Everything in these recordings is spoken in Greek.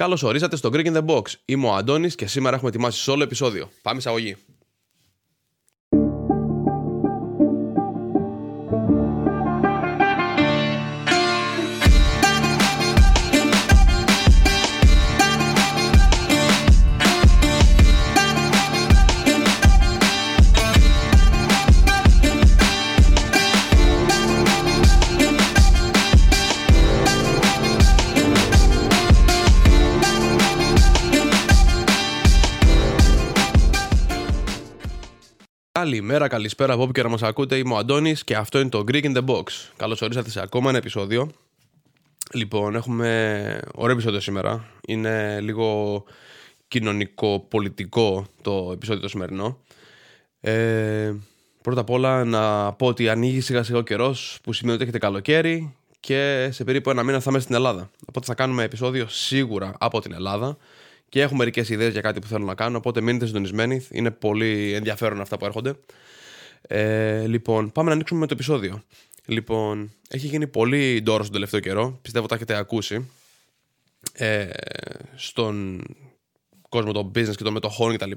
Καλώς ορίσατε στο Greek in the Box. Είμαι ο Αντώνης και σήμερα έχουμε ετοιμάσει όλο επεισόδιο. Πάμε εισαγωγή. Καλημέρα, καλησπέρα από όπου και να μας ακούτε. Είμαι ο Αντώνης και αυτό είναι το Greek in the Box. Καλώς ορίσατε σε ακόμα ένα επεισόδιο. Λοιπόν, έχουμε ωραίο επεισόδιο σήμερα. Είναι λίγο κοινωνικό-πολιτικό το επεισόδιο το σημερινό. Ε, πρώτα απ' όλα να πω ότι ανοίγει σιγά σιγά ο καιρός που σημαίνει ότι έχετε καλοκαίρι και σε περίπου ένα μήνα θα είμαι στην Ελλάδα. Οπότε θα κάνουμε επεισόδιο σίγουρα από την Ελλάδα και έχω μερικές ιδέες για κάτι που θέλω να κάνω. Οπότε μείνετε συντονισμένοι. Είναι πολύ ενδιαφέρον αυτά που έρχονται. Ε, λοιπόν, πάμε να ανοίξουμε με το επεισόδιο. Λοιπόν, έχει γίνει πολύ ντόρο τον τελευταίο καιρό. Πιστεύω ότι έχετε ακούσει. Ε, στον κόσμο των business και των μετοχών κτλ.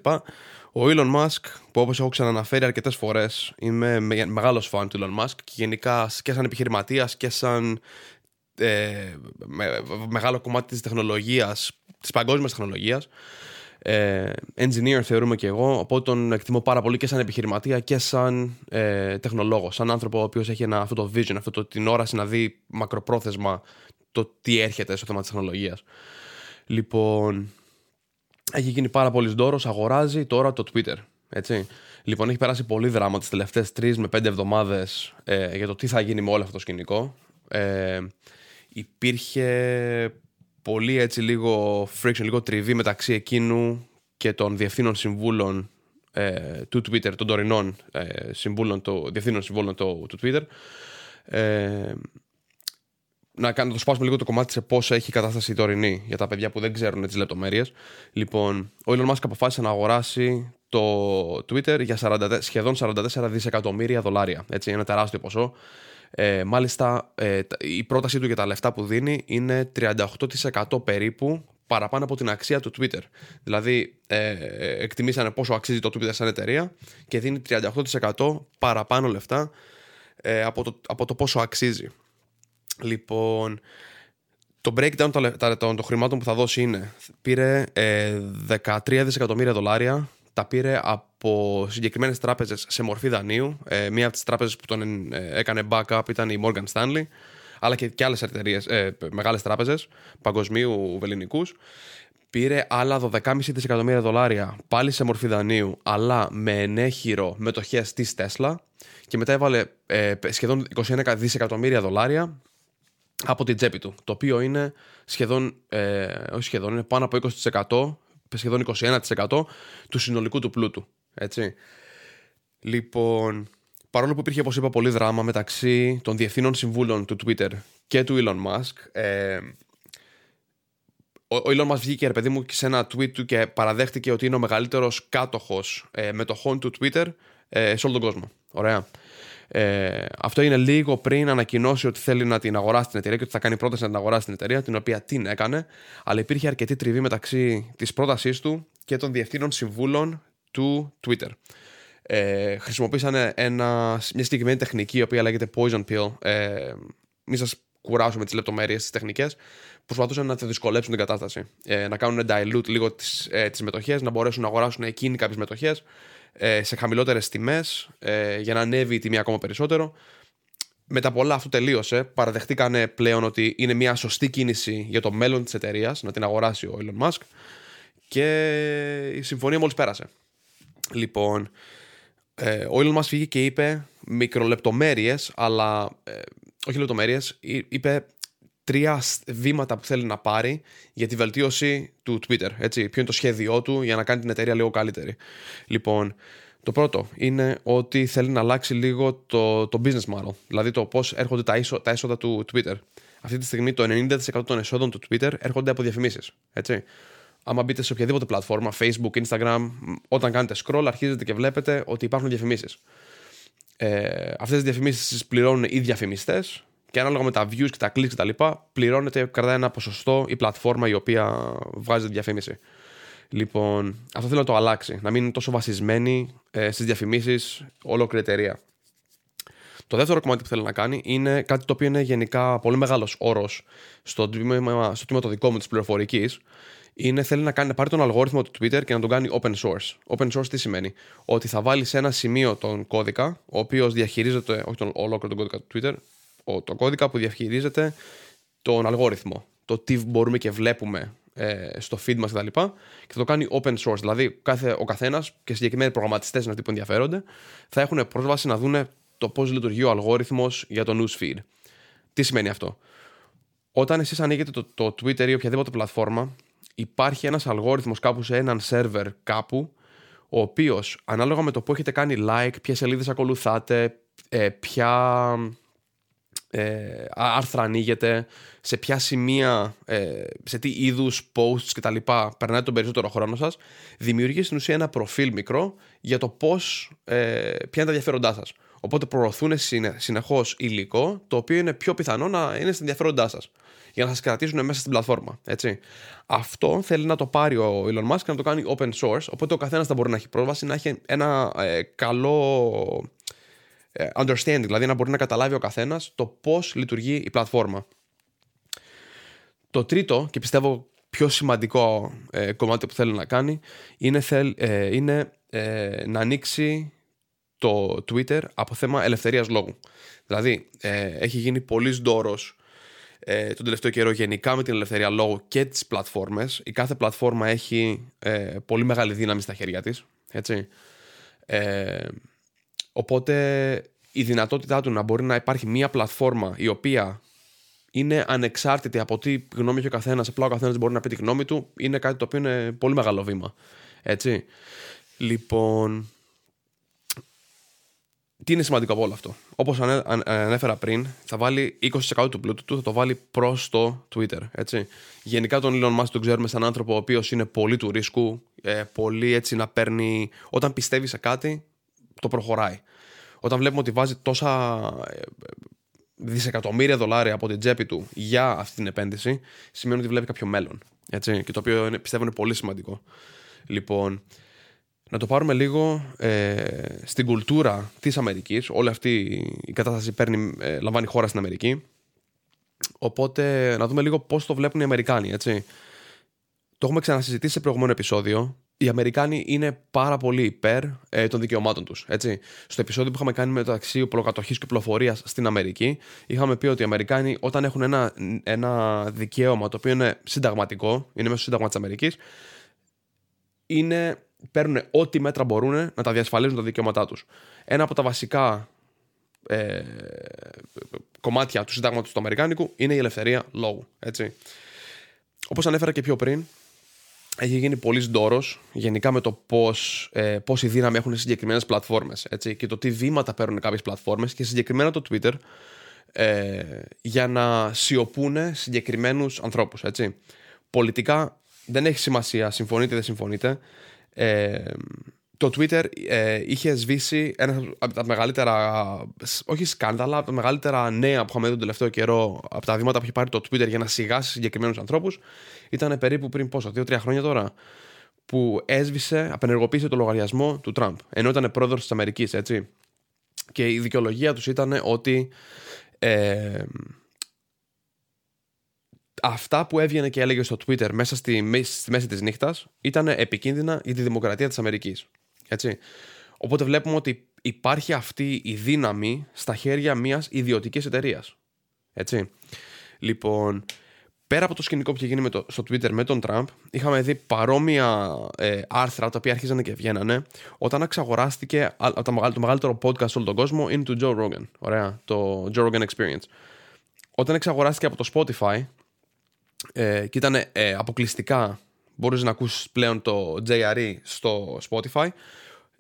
Ο Elon Musk, που όπως έχω ξαναναφέρει αρκετές φορές, είμαι μεγάλος φαν του Elon Musk και γενικά και σαν επιχειρηματίας και σαν ε, με, μεγάλο κομμάτι της τεχνολογίας της παγκόσμιας τεχνολογίας. Ε, engineer θεωρούμε και εγώ, οπότε τον εκτιμώ πάρα πολύ και σαν επιχειρηματία και σαν ε, τεχνολόγο. Σαν άνθρωπο ο οποίος έχει ένα, αυτό το vision, αυτό το, την όραση να δει μακροπρόθεσμα το τι έρχεται στο θέμα της τεχνολογίας. Λοιπόν, έχει γίνει πάρα πολύς δώρος, αγοράζει τώρα το Twitter. Έτσι. Λοιπόν, έχει περάσει πολύ δράμα τις τελευταίες τρεις με πέντε εβδομάδες ε, για το τι θα γίνει με όλο αυτό το σκηνικό. Ε, υπήρχε πολύ έτσι λίγο friction, λίγο τριβή μεταξύ εκείνου και των διευθύνων συμβούλων ε, του Twitter, των τωρινών ε, συμβούλων, το, διευθύνων συμβούλων του, του Twitter. Ε, να, να το σπάσουμε λίγο το κομμάτι σε πόσο έχει η κατάσταση η τωρινή για τα παιδιά που δεν ξέρουν τις λεπτομέρειες. Λοιπόν, ο Elon Musk αποφάσισε να αγοράσει το Twitter για 40, σχεδόν 44 δισεκατομμύρια δολάρια. Έτσι, ένα τεράστιο ποσό. Ε, μάλιστα, ε, η πρότασή του για τα λεφτά που δίνει είναι 38% περίπου παραπάνω από την αξία του Twitter. Δηλαδή, ε, εκτιμήσανε πόσο αξίζει το Twitter σαν εταιρεία και δίνει 38% παραπάνω λεφτά ε, από, το, από το πόσο αξίζει. Λοιπόν, το breakdown των το, χρημάτων που θα δώσει είναι πήρε 13 δισεκατομμύρια δολάρια τα πήρε από συγκεκριμένες τράπεζες σε μορφή δανείου. Ε, μία από τις τράπεζες που τον ε, έκανε backup ήταν η Morgan Stanley, αλλά και, και άλλες εταιρείες, ε, μεγάλες τράπεζες παγκοσμίου βεληνικούς. Πήρε άλλα 12,5 δισεκατομμύρια δολάρια πάλι σε μορφή δανείου, αλλά με ενέχειρο μετοχές της Tesla και μετά έβαλε ε, σχεδόν 21 δισεκατομμύρια δολάρια από την τσέπη του, το οποίο είναι σχεδόν, ε, όχι σχεδόν, είναι πάνω από 20% σχεδόν 21% του συνολικού του πλούτου. Έτσι. Λοιπόν, παρόλο που υπήρχε, όπως είπα, πολύ δράμα μεταξύ των διευθύνων συμβούλων του Twitter και του Elon Musk, ε, ο, Elon Musk βγήκε, ρε παιδί μου, σε ένα tweet του και παραδέχτηκε ότι είναι ο μεγαλύτερος κάτοχος ε, μετοχών του Twitter ε, σε όλο τον κόσμο. Ωραία. Ε, αυτό είναι λίγο πριν ανακοινώσει ότι θέλει να την αγοράσει την εταιρεία και ότι θα κάνει πρόταση να την αγοράσει την εταιρεία, την οποία την έκανε. Αλλά υπήρχε αρκετή τριβή μεταξύ της πρότασής του και των διευθύνων συμβούλων του Twitter. Ε, χρησιμοποίησαν ένα, μια συγκεκριμένη τεχνική η οποία λέγεται Poison Pill. Ε, μην σας κουράσω με τις λεπτομέρειες τη τεχνικές. Προσπαθούσαν να τη δυσκολέψουν την κατάσταση. Ε, να κάνουν dilute λίγο τις ε, μετοχές, να μπορέσουν να αγοράσουν εκείνοι κάποιες μετοχές ε, σε χαμηλότερες τιμές ε, για να ανέβει η τιμή ακόμα περισσότερο. Μετά πολλά αυτό τελείωσε. Παραδεχτήκανε πλέον ότι είναι μια σωστή κίνηση για το μέλλον της εταιρείας να την αγοράσει ο Elon Musk. Και η συμφωνία μόλις πέρασε. Λοιπόν, ε, ο Elon Musk φύγει και είπε μικρολεπτομέρειες, αλλά ε, όχι λεπτομέρειες, είπε τρία βήματα που θέλει να πάρει για τη βελτίωση του Twitter. Έτσι, ποιο είναι το σχέδιό του για να κάνει την εταιρεία λίγο καλύτερη. Λοιπόν, το πρώτο είναι ότι θέλει να αλλάξει λίγο το, το business model, δηλαδή το πώς έρχονται τα, ίσο, τα έσοδα του Twitter. Αυτή τη στιγμή το 90% των εσόδων του Twitter έρχονται από διαφημίσεις. Έτσι. Άμα μπείτε σε οποιαδήποτε πλατφόρμα, Facebook, Instagram, όταν κάνετε scroll, αρχίζετε και βλέπετε ότι υπάρχουν διαφημίσεις. Ε, Αυτές τις διαφημίσεις πληρώνουν οι διαφημιστές Και ανάλογα με τα views και τα clicks κτλ., πληρώνεται, κρατάει ένα ποσοστό η πλατφόρμα η οποία βγάζει τη διαφήμιση. Λοιπόν, αυτό θέλω να το αλλάξει. Να μην είναι τόσο βασισμένη ε, στις διαφημίσεις ολόκληρη εταιρεία. Το δεύτερο κομμάτι που θέλω να κάνει είναι κάτι το οποίο είναι γενικά πολύ μεγάλος όρος στο τμήμα, στο τμήμα το δικό μου της πληροφορικής. Είναι θέλει να, κάνει, να πάρει τον αλγόριθμο του Twitter και να τον κάνει open source. Open source τι σημαίνει, Ότι θα βάλει σε ένα σημείο τον κώδικα, ο οποίος διαχειρίζεται, όχι τον ολόκληρο τον κώδικα του Twitter, ο, τον κώδικα που διαχειρίζεται τον αλγόριθμο. Το τι μπορούμε και βλέπουμε ε, στο feed μας κτλ. Και, και θα το κάνει open source. Δηλαδή, κάθε, ο καθένας και συγκεκριμένοι προγραμματιστές είναι αυτοί που ενδιαφέρονται, θα έχουν πρόσβαση να δουν το πώς λειτουργεί ο αλγόριθμος για το newsfeed. Τι σημαίνει αυτό; Όταν εσείς ανοίγετε το, το Twitter ή οποιαδήποτε πλατφόρμα, υπάρχει ένας αλγόριθμος κάπου σε έναν server κάπου, ο οποίος ανάλογα με το που έχετε κάνει like, ποιες σελίδες ακολουθάτε, ε, ποια ε, άρθρα ανοίγετε, σε ποια σημεία, ε, σε τι είδους posts κτλ. περνάτε τον περισσότερο χρόνο σας, δημιουργεί στην ουσία ένα προφίλ μικρό για το πώς, ε, ποια είναι τα ενδιαφέροντά σας. Οπότε προωθούν συνεχώς υλικό το οποίο είναι πιο πιθανό να είναι στα ενδιαφέροντά σας. Για να σας κρατήσουν μέσα στην πλατφόρμα. Έτσι. Αυτό θέλει να το πάρει ο Elon Musk και να το κάνει open source. Οπότε ο καθένας θα μπορεί να έχει πρόσβαση, να έχει ένα ε, καλό ε, understanding, δηλαδή να μπορεί να καταλάβει ο καθένας το πώς λειτουργεί η πλατφόρμα. Το τρίτο και πιστεύω πιο σημαντικό ε, κομμάτι που θέλει να κάνει είναι, θέλ, είναι να ανοίξει το Twitter από θέμα ελευθερίας λόγου. Δηλαδή, ε, έχει γίνει πολύς ντόρος ε, τον τελευταίο καιρό γενικά με την ελευθερία λόγου και τις πλατφόρμες. Η κάθε πλατφόρμα έχει ε, πολύ μεγάλη δύναμη στα χέρια της. Έτσι. Ε, οπότε η δυνατότητά του να μπορεί να υπάρχει μία πλατφόρμα η οποία είναι ανεξάρτητη από τι γνώμη έχει ο καθένας, απλά ο καθένας μπορεί να πει τη γνώμη του, είναι κάτι το οποίο είναι πολύ μεγάλο βήμα. Έτσι. Λοιπόν, τι είναι σημαντικό από όλο αυτό; Όπως ανέφερα πριν, θα βάλει 20% του πλούτου του, θα το βάλει προς το Twitter. Έτσι. Γενικά τον Elon Musk τον ξέρουμε σαν άνθρωπο ο οποίος είναι πολύ του ρίσκου, ε, πολύ έτσι να παίρνει. Όταν πιστεύει σε κάτι, το προχωράει. Όταν βλέπουμε ότι βάζει τόσα ε, δισεκατομμύρια δολάρια από την τσέπη του για αυτή την επένδυση, σημαίνει ότι βλέπει κάποιο μέλλον. Έτσι, και το οποίο πιστεύω είναι πολύ σημαντικό. Λοιπόν, να το πάρουμε λίγο ε, στην κουλτούρα της Αμερικής. Όλη αυτή η κατάσταση παίρνει, ε, λαμβάνει χώρα στην Αμερική. Οπότε να δούμε λίγο πώς το βλέπουν οι Αμερικάνοι, έτσι. Το έχουμε ξανασυζητήσει σε προηγούμενο επεισόδιο. Οι Αμερικάνοι είναι πάρα πολύ υπέρ ε, των δικαιωμάτων τους. Στο επεισόδιο που είχαμε κάνει μεταξύ προκατοχή και πληροφορία στην Αμερική, είχαμε πει ότι οι Αμερικάνοι, όταν έχουν ένα, ένα δικαίωμα το οποίο είναι συνταγματικό, είναι μέσω σύνταγμα της Αμερικής, είναι παίρνουν ό,τι μέτρα μπορούν να τα διασφαλίζουν τα δικαιώματά τους. Ένα από τα βασικά ε, κομμάτια του συντάγματος του Αμερικάνικου είναι η ελευθερία λόγου. Έτσι. Όπως ανέφερα και πιο πριν, έχει γίνει πολύ ντόρος γενικά με το πώς ε, πόση δύναμη έχουν συγκεκριμένες πλατφόρμες και το τι βήματα παίρνουν κάποιες πλατφόρμες και συγκεκριμένα το Twitter ε, για να σιωπούνε συγκεκριμένους ανθρώπους. Πολιτικά δεν έχει σημασία, συμφωνείτε ή δεν συμφωνείτε. Ε, το Twitter ε, είχε σβήσει ένα από τα μεγαλύτερα, όχι σκάνδαλα, από τα μεγαλύτερα νέα που είχαμε δει τον τελευταίο καιρό, από τα βήματα που είχε πάρει το Twitter για να σιγάσει συγκεκριμένους ανθρώπους. Ήταν περίπου πριν πόσο, δύο-τρία χρόνια τώρα, που έσβησε, απενεργοποίησε το λογαριασμό του Τραμπ. Ενώ ήταν πρόεδρος της Αμερικής, έτσι. Και η δικαιολογία τους ήταν ότι ε, αυτά που έβγαινε και έλεγε στο Twitter μέσα στη, στη μέση της νύχτας ήταν επικίνδυνα για τη δημοκρατία της Αμερικής. Έτσι. Οπότε βλέπουμε ότι υπάρχει αυτή η δύναμη στα χέρια μιας ιδιωτικής εταιρείας. Έτσι. Λοιπόν, πέρα από το σκηνικό που είχε γίνει με το, στο Twitter με τον Τραμπ, είχαμε δει παρόμοια ε, άρθρα τα οποία αρχίζανε και βγαίνανε όταν εξαγοράστηκε το μεγαλύτερο podcast σε όλο τον κόσμο είναι του Joe Rogan. Ωραία, το Joe Rogan Experience. Όταν εξαγοράστηκε από το Spotify, ε, και ήταν ε, αποκλειστικά μπορείς να ακούσεις πλέον το JRE στο Spotify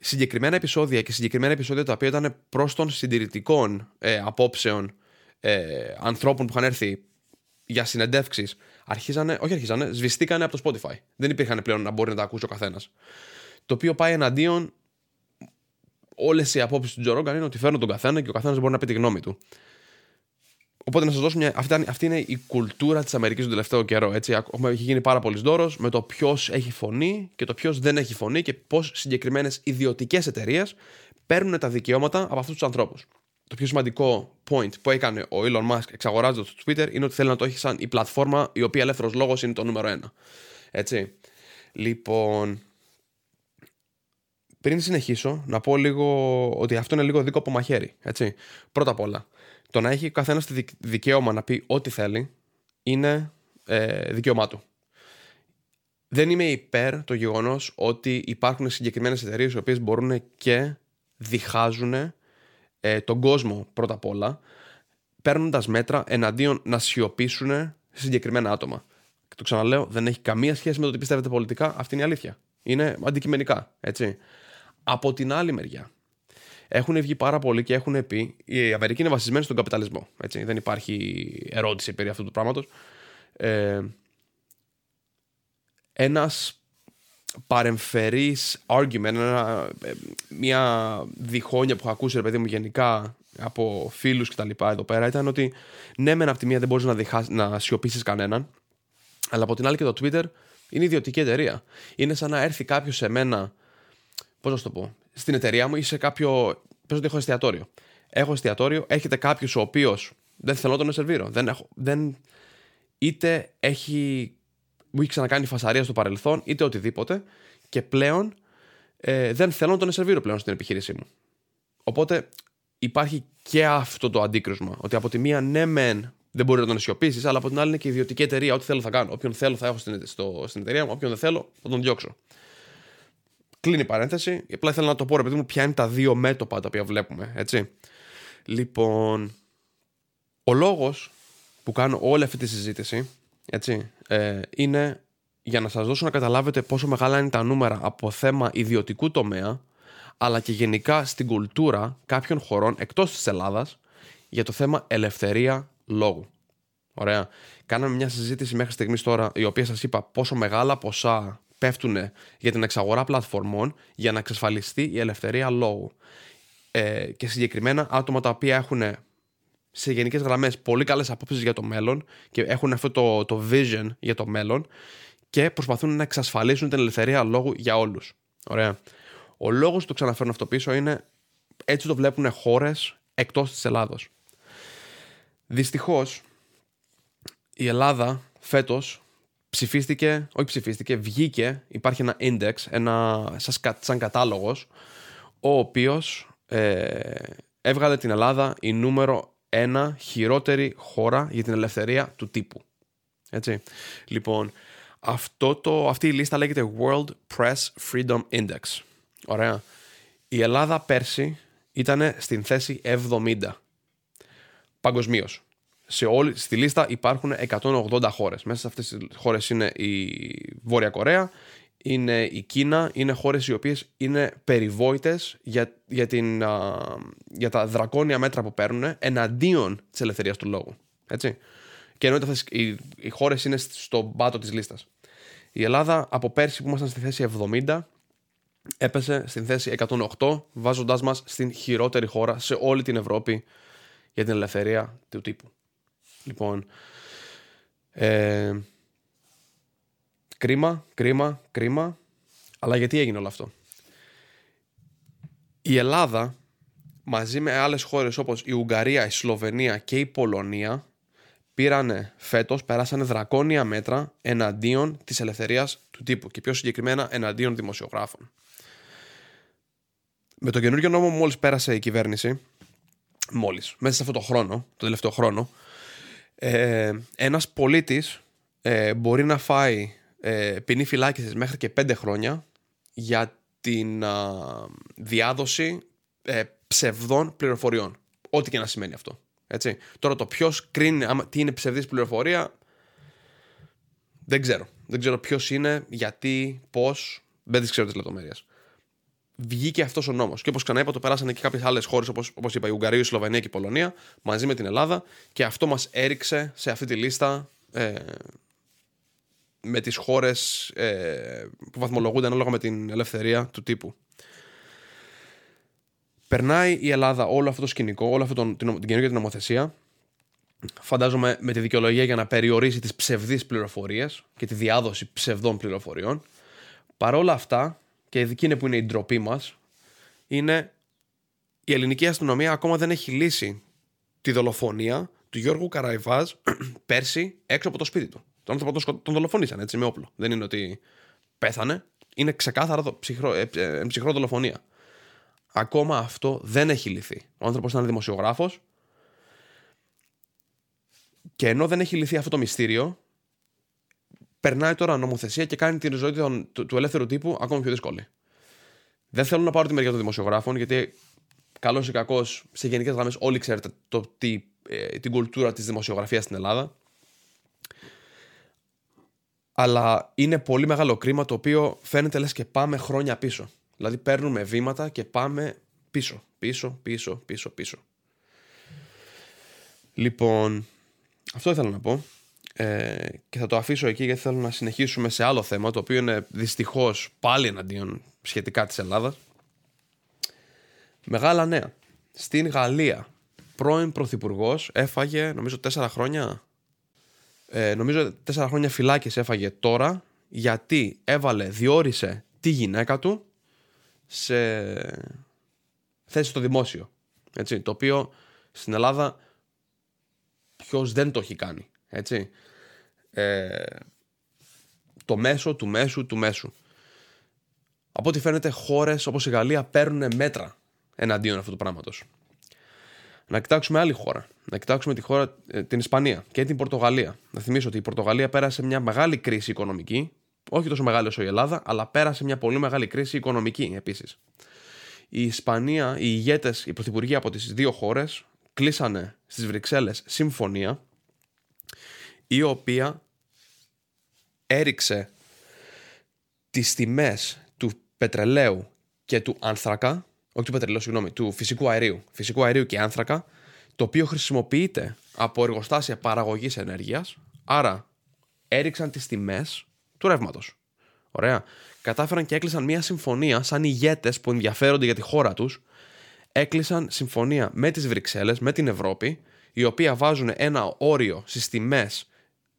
συγκεκριμένα επεισόδια και συγκεκριμένα επεισόδια τα οποία ήταν προς των συντηρητικών ε, απόψεων ε, ανθρώπων που είχαν έρθει για συνεντεύξεις αρχίζανε, όχι αρχίζανε, σβηστήκανε από το Spotify. Δεν υπήρχαν πλέον να μπορεί να τα ακούσει ο καθένας. Το οποίο πάει εναντίον όλες οι απόψεις του Τζορόγκαν είναι ότι φέρνουν τον καθένα και ο καθένας μπορεί να πει τη γνώμη του. Οπότε να σας δώσω μια. Αυτή, αυτή είναι η κουλτούρα της Αμερικής του τελευταίο καιρό. Έτσι. Έχει γίνει πάρα πολύς δώρος με το ποιος έχει φωνή και το ποιος δεν έχει φωνή και πώς συγκεκριμένες ιδιωτικές εταιρείες παίρνουν τα δικαιώματα από αυτούς τους ανθρώπους. Το πιο σημαντικό point που έκανε ο Elon Musk εξαγοράζοντας το Twitter είναι ότι θέλει να το έχει σαν η πλατφόρμα η οποία ελεύθερος λόγος είναι το νούμερο ένα. Έτσι. Λοιπόν. Πριν συνεχίσω, να πω λίγο ότι αυτό είναι λίγο δίκοπο μαχαίρι. Έτσι. Πρώτα απ' όλα, το να έχει ο καθένα δικαίωμα να πει ό,τι θέλει είναι ε, δικαίωμά του. Δεν είμαι υπέρ το γεγονός ότι υπάρχουν συγκεκριμένες εταιρείες οι οποίες μπορούν και διχάζουν ε, τον κόσμο πρώτα απ' όλα, παίρνοντας μέτρα εναντίον να σιωπήσουν συγκεκριμένα άτομα. Και το ξαναλέω, δεν έχει καμία σχέση με το τι πιστεύετε πολιτικά. Αυτή είναι η αλήθεια. Είναι αντικειμενικά. Έτσι. Από την άλλη μεριά, έχουν βγει πάρα πολύ και έχουν πει η Αμερική είναι βασισμένη στον καπιταλισμό. Έτσι. Δεν υπάρχει ερώτηση περί αυτού του πράγματος. Ε, ένας παρεμφερής argument, ένα, ε, μια διχόνια που έχω ακούσει ρε παιδί μου γενικά από φίλους και τα λοιπά εδώ πέρα ήταν ότι ναι μεν από τη μία δεν μπορείς να, διχάς, να σιωπήσεις κανέναν αλλά από την άλλη και το Twitter είναι ιδιωτική εταιρεία. Είναι σαν να έρθει κάποιος σε μένα, πώς να σου το πω, στην εταιρεία μου ή σε κάποιο πες ότι έχω εστιατόριο. Έχω εστιατόριο, έχετε κάποιος ο οποίος δεν θέλω να τον σερβίρω. Δεν έχω, δεν, είτε έχει, μου έχει ξανακάνει φασαρία στο παρελθόν, είτε οτιδήποτε και πλέον ε, δεν θέλω να τον σερβίρω πλέον στην επιχείρησή μου. Οπότε υπάρχει και αυτό το αντίκρισμα. Ότι από τη μία, ναι, μεν δεν μπορεί να τον αισιοπήσει, αλλά από την άλλη είναι και ιδιωτική εταιρεία. Ό,τι θέλω θα κάνω. Όποιον θέλω θα έχω στην, στο, στην εταιρεία μου, όποιον δεν θέλω θα τον διώξω. Κλείνει η παρένθεση. Απλά ήθελα να το πω, ρε παιδί μου, ποια είναι τα δύο μέτωπα τα οποία βλέπουμε. Έτσι. Λοιπόν, ο λόγος που κάνω όλη αυτή τη συζήτηση έτσι, ε, είναι για να σας δώσω να καταλάβετε πόσο μεγάλα είναι τα νούμερα από θέμα ιδιωτικού τομέα αλλά και γενικά στην κουλτούρα κάποιων χωρών εκτός της Ελλάδας για το θέμα ελευθερία λόγου. Ωραία. Κάναμε μια συζήτηση μέχρι στιγμής τώρα η οποία σας είπα πόσο μεγάλα ποσά πέφτουν για την εξαγορά πλατφορμών για να εξασφαλιστεί η ελευθερία λόγου. Ε, και συγκεκριμένα άτομα τα οποία έχουν σε γενικές γραμμές πολύ καλές απόψεις για το μέλλον και έχουν αυτό το, το vision για το μέλλον και προσπαθούν να εξασφαλίσουν την ελευθερία λόγου για όλους. Ωραία. Ο λόγος που το ξαναφέρνω αυτό πίσω είναι έτσι το βλέπουν χώρες εκτός της Ελλάδος. Δυστυχώς η Ελλάδα φέτος ψηφίστηκε, όχι ψηφίστηκε, βγήκε, υπάρχει ένα index, ένα σαν κατάλογος, ο οποίος ε, έβγαλε την Ελλάδα η νούμερο ένα χειρότερη χώρα για την ελευθερία του τύπου. Έτσι. Λοιπόν, αυτό το, αυτή η λίστα λέγεται World Press Freedom Index. Ωραία. Η Ελλάδα πέρσι ήταν στην θέση 70 παγκοσμίως σε όλη, στη λίστα υπάρχουν 180 χώρες. Μέσα σε αυτές τις χώρες είναι η Βόρεια Κορέα, είναι η Κίνα, είναι χώρες οι οποίες είναι περιβόητες για, για, για τα δρακόνια μέτρα που παίρνουν εναντίον της ελευθερίας του λόγου. Έτσι. Και ενώ οι, οι χώρες είναι στον πάτο της λίστας. Η Ελλάδα από πέρσι που ήμασταν στη θέση 70 έπεσε στην θέση 108 βάζοντάς μας στην χειρότερη χώρα σε όλη την Ευρώπη για την ελευθερία του τύπου. Λοιπόν, ε, κρίμα, κρίμα, κρίμα. Αλλά γιατί έγινε όλο αυτό; Η Ελλάδα μαζί με άλλες χώρες όπως η Ουγγαρία, η Σλοβενία και η Πολωνία πήρανε φέτος, περάσανε δρακόνια μέτρα εναντίον της ελευθερίας του τύπου και πιο συγκεκριμένα εναντίον δημοσιογράφων. Με τον καινούργιο νόμο μόλις πέρασε η κυβέρνηση, μόλις, μέσα σε αυτό το χρόνο, το τελευταίο χρόνο, ε, ένας πολίτης ε, μπορεί να φάει ε, ποινή φυλάκισης μέχρι και πέντε χρόνια για την διάδοση ε, ψευδών πληροφοριών. Ό,τι και να σημαίνει αυτό. Έτσι. Τώρα το ποιος κρίνει άμα, τι είναι ψευδής πληροφορία δεν ξέρω. Δεν ξέρω ποιος είναι, γιατί, πώς. Δεν τις ξέρω τις λεπτομέρειες βγήκε αυτός ο νόμος. Και όπως ξαναείπα, το περάσανε και κάποιες άλλες χώρες, όπως όπως είπα, η Ουγγαρία, η Σλοβενία και η Πολωνία, μαζί με την Ελλάδα. Και αυτό μας έριξε σε αυτή τη λίστα ε, με τις χώρες ε, που βαθμολογούνται ανάλογα με την ελευθερία του τύπου. Περνάει η Ελλάδα όλο αυτό το σκηνικό, όλη αυτή την, την καινούργια την νομοθεσία φαντάζομαι με τη δικαιολογία για να περιορίσει τις ψευδείς πληροφορίες και τη διάδοση ψευδών πληροφοριών. Παρόλα αυτά, και ειδική είναι που είναι η ντροπή μας, είναι η ελληνική αστυνομία ακόμα δεν έχει λύσει τη δολοφονία του Γιώργου Καραϊβάζ πέρσι έξω από το σπίτι του. Τον άνθρωπο τον δολοφονήσαν έτσι με όπλο. Δεν είναι ότι πέθανε. Είναι ξεκάθαρα ψυχρό, ε, ε, ψυχρό δολοφονία. Ακόμα αυτό δεν έχει λυθεί. Ο άνθρωπος ήταν δημοσιογράφος. Και ενώ δεν έχει λυθεί αυτό το μυστήριο, περνάει τώρα νομοθεσία και κάνει τη ζωή του, του, ελεύθερου τύπου ακόμα πιο δύσκολη. Δεν θέλω να πάρω τη μεριά των δημοσιογράφων, γιατί καλός ή κακός, σε γενικές γραμμές, όλοι ξέρετε το τι, ε, την κουλτούρα της δημοσιογραφίας στην Ελλάδα. Αλλά είναι πολύ μεγάλο κρίμα το οποίο φαίνεται λες και πάμε χρόνια πίσω. Δηλαδή παίρνουμε βήματα και πάμε πίσω, πίσω, πίσω, πίσω, πίσω. Λοιπόν, αυτό ήθελα να πω. Ε, και θα το αφήσω εκεί γιατί θέλω να συνεχίσουμε σε άλλο θέμα το οποίο είναι δυστυχώς πάλι εναντίον σχετικά της Ελλάδας. Μεγάλα νέα. Στην Γαλλία πρώην πρωθυπουργός έφαγε νομίζω τέσσερα χρόνια ε, νομίζω τέσσερα χρόνια φυλάκιση έφαγε τώρα γιατί έβαλε, διόρισε τη γυναίκα του σε θέση στο δημόσιο. Έτσι, το οποίο στην Ελλάδα ποιος δεν το έχει κάνει έτσι ε, το μέσο του μέσου του μέσου. Από ό,τι φαίνεται, χώρες όπως η Γαλλία παίρνουν μέτρα εναντίον αυτού του πράγματος. Να κοιτάξουμε άλλη χώρα. Να κοιτάξουμε τη χώρα, ε, την Ισπανία και την Πορτογαλία. Να θυμίσω ότι η Πορτογαλία πέρασε μια μεγάλη κρίση οικονομική, όχι τόσο μεγάλη όσο η Ελλάδα, αλλά πέρασε μια πολύ μεγάλη κρίση οικονομική επίσης. Η Ισπανία, οι ηγέτες, οι πρωθυπουργοί από τις δύο χώρες κλείσανε στις Βρυξέλλες συμφωνία η οποία έριξε τις τιμές του πετρελαίου και του άνθρακα, όχι του πετρελαίου, συγγνώμη, του φυσικού αερίου, φυσικού αερίου και άνθρακα, το οποίο χρησιμοποιείται από εργοστάσια παραγωγής ενέργειας, άρα έριξαν τις τιμές του ρεύματος. Ωραία. Κατάφεραν και έκλεισαν μια συμφωνία σαν ηγέτες που ενδιαφέρονται για τη χώρα τους, έκλεισαν συμφωνία με τις Βρυξέλλες, με την Ευρώπη, οι οποία βάζουν ένα όριο στις τιμές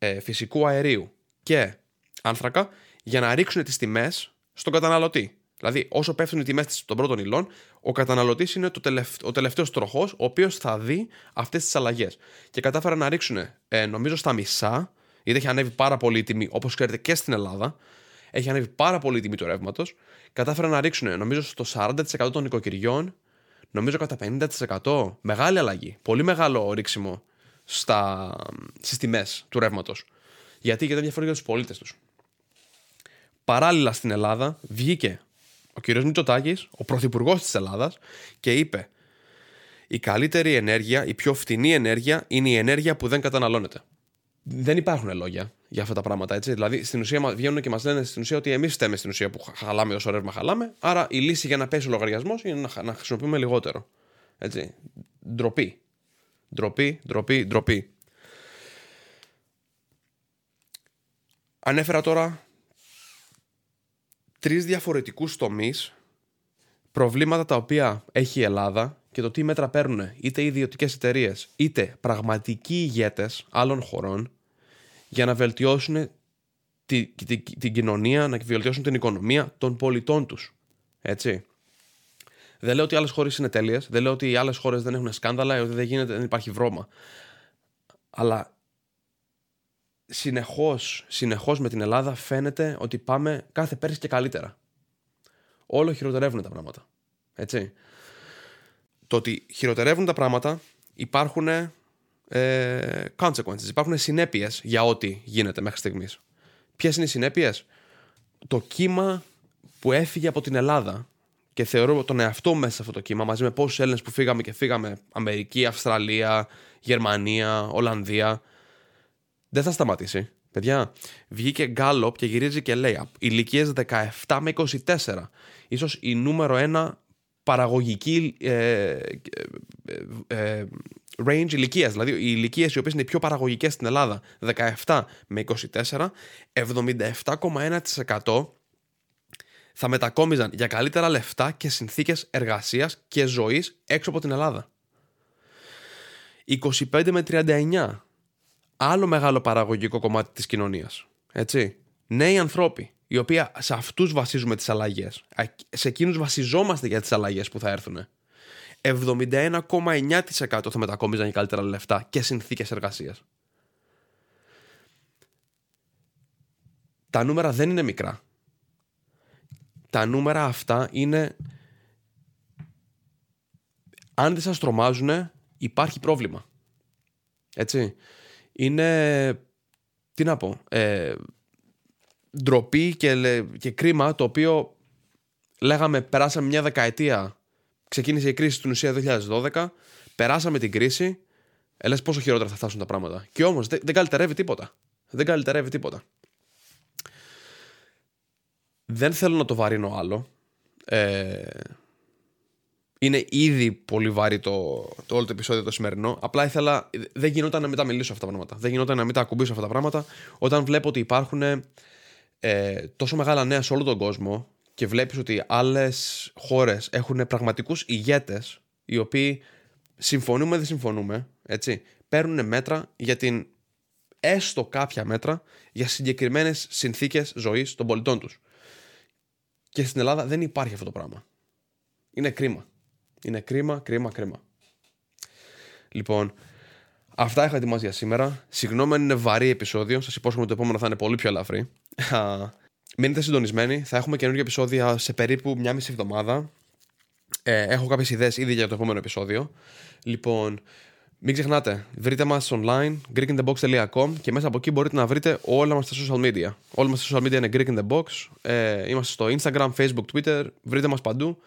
ε, φυσικού αερίου και άνθρακα για να ρίξουν τις τιμές στον καταναλωτή. Δηλαδή, όσο πέφτουν οι τιμές των πρώτων υλών, ο καταναλωτής είναι το τελευταίο, ο τελευταίος τροχός, ο οποίος θα δει αυτές τις αλλαγές. Και κατάφεραν να ρίξουν, ε, νομίζω, στα μισά, γιατί έχει ανέβει πάρα πολύ η τιμή, όπως ξέρετε και στην Ελλάδα. Έχει ανέβει πάρα πολύ η τιμή του ρεύματος. Κατάφεραν να ρίξουν, νομίζω, στο 40% των νοικοκυριών, νομίζω κατά 50%. Μεγάλη αλλαγή. Πολύ μεγάλο ρίξιμο στις τιμές του ρεύματος. Γιατί, γιατί ενδιαφέρον για τους πολίτες τους. Παράλληλα στην Ελλάδα βγήκε ο κ. Μητσοτάκης, ο πρωθυπουργός της Ελλάδας, και είπε: Η καλύτερη ενέργεια, η πιο φτηνή ενέργεια είναι η ενέργεια που δεν καταναλώνεται. Δεν υπάρχουν λόγια για αυτά τα πράγματα. Έτσι. Δηλαδή, στην ουσία βγαίνουν και μας λένε στην ουσία ότι εμείς φταίμε στην ουσία που χαλάμε όσο ρεύμα χαλάμε. Άρα η λύση για να πέσει ο λογαριασμός είναι να χρησιμοποιούμε λιγότερο. Έτσι. Ντροπή. Ντροπή, ντροπή, ντροπή. Ανέφερα τώρα τρεις διαφορετικούς τομείς προβλήματα τα οποία έχει η Ελλάδα και το τι μέτρα παίρνουν είτε ιδιωτικές εταιρείες είτε πραγματικοί ηγέτες άλλων χωρών για να βελτιώσουν τη, την κοινωνία, να βελτιώσουν την οικονομία των πολιτών τους. Έτσι. Δεν λέω ότι άλλες χώρες είναι τέλειες, δεν λέω ότι οι άλλες χώρες δεν έχουν σκάνδαλα ή ότι δεν, γίνεται, δεν υπάρχει βρώμα. Αλλά συνεχώς, συνεχώς με την Ελλάδα φαίνεται ότι πάμε κάθε πέρσι και καλύτερα. Όλο χειροτερεύουν τα πράγματα. Έτσι. Το ότι χειροτερεύουν τα πράγματα υπάρχουν ε, consequences, υπάρχουν συνέπειες για ό,τι γίνεται μέχρι στιγμής. Ποιες είναι οι συνέπειες; Το κύμα που έφυγε από την Ελλάδα και θεωρώ τον εαυτό μέσα σε αυτό το κύμα μαζί με πόσους Έλληνες που φύγαμε και φύγαμε Αμερική, Αυστραλία, Γερμανία, Ολλανδία δεν θα σταματήσει. Παιδιά, βγήκε Γκάλοπ και γυρίζει και λέει ηλικίες 17 με 24. Ίσως η νούμερο ένα παραγωγική ε, ε, ε, range ηλικίας. Δηλαδή, οι ηλικίες οι οποίες είναι οι πιο παραγωγικές στην Ελλάδα, 17 με 24, 77,1% θα μετακόμιζαν για καλύτερα λεφτά και συνθήκες εργασίας και ζωής έξω από την Ελλάδα. 25 με 39. Άλλο μεγάλο παραγωγικό κομμάτι της κοινωνίας. Έτσι. Νέοι ανθρώποι, οι οποίοι σε αυτούς βασίζουμε τις αλλαγές. Σε εκείνους βασιζόμαστε για τις αλλαγές που θα έρθουν. 71,9% θα μετακόμιζαν για καλύτερα λεφτά και συνθήκες εργασίας. Τα νούμερα δεν είναι μικρά. Τα νούμερα αυτά είναι... Αν δεν σας τρομάζουν, υπάρχει πρόβλημα. Έτσι. Είναι... Τι να πω. Ε, ντροπή και, και κρίμα το οποίο λέγαμε περάσαμε μια δεκαετία ξεκίνησε η κρίση στην ουσία 2012 περάσαμε την κρίση ε, λες πόσο χειρότερα θα φτάσουν τα πράγματα και όμως δεν, δεν καλυτερεύει τίποτα δεν καλυτερεύει τίποτα δεν θέλω να το βαρύνω άλλο ε, είναι ήδη πολύ βαρύ το, το όλο το επεισόδιο το σημερινό. Απλά ήθελα. Δεν γινόταν να μην τα μιλήσω αυτά τα πράγματα. Δεν γινόταν να μην τα ακουμπήσω αυτά τα πράγματα. Όταν βλέπω ότι υπάρχουν ε, τόσο μεγάλα νέα σε όλο τον κόσμο και βλέπεις ότι άλλες χώρες έχουν πραγματικούς ηγέτες οι οποίοι συμφωνούμε δεν συμφωνούμε, έτσι, παίρνουν μέτρα για την έστω κάποια μέτρα για συγκεκριμένες συνθήκες ζωής των πολιτών τους. Και στην Ελλάδα δεν υπάρχει αυτό το πράγμα. Είναι κρίμα. Είναι κρίμα, κρίμα, κρίμα. Λοιπόν, αυτά είχα ετοιμάσει για σήμερα. Συγγνώμη αν είναι βαρύ επεισόδιο. Σας υπόσχομαι ότι το επόμενο θα είναι πολύ πιο ελαφρύ. Μείνετε συντονισμένοι. Θα έχουμε καινούργια επεισόδια σε περίπου μια μισή εβδομάδα. Ε, έχω κάποιες ιδέες ήδη για το επόμενο επεισόδιο. Λοιπόν, μην ξεχνάτε, βρείτε μας online, greekinthebox.com και μέσα από εκεί μπορείτε να βρείτε όλα μας τα social media. Όλα μας τα social media είναι Greek in the Box. Ε, είμαστε στο Instagram, Facebook, Twitter. Βρείτε μας παντού.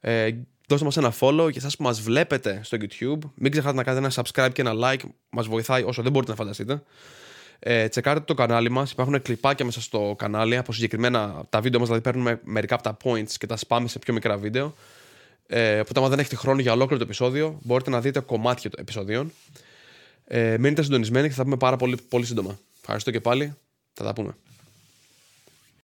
Ε, δώστε μας ένα follow και εσάς που μας βλέπετε στο YouTube μην ξεχάσετε να κάνετε ένα subscribe και ένα like μας βοηθάει όσο δεν μπορείτε να φανταστείτε ε, τσεκάρετε το κανάλι μας υπάρχουν κλιπάκια μέσα στο κανάλι από συγκεκριμένα τα βίντεο μας δηλαδή παίρνουμε μερικά από τα points και τα σπάμε σε πιο μικρά βίντεο ε, οπότε άμα δεν έχετε χρόνο για ολόκληρο το επεισόδιο μπορείτε να δείτε κομμάτια των επεισοδίων. Ε, μείνετε συντονισμένοι και θα τα πούμε πάρα πολύ, πολύ σύντομα. Ευχαριστώ και πάλι. Θα τα πούμε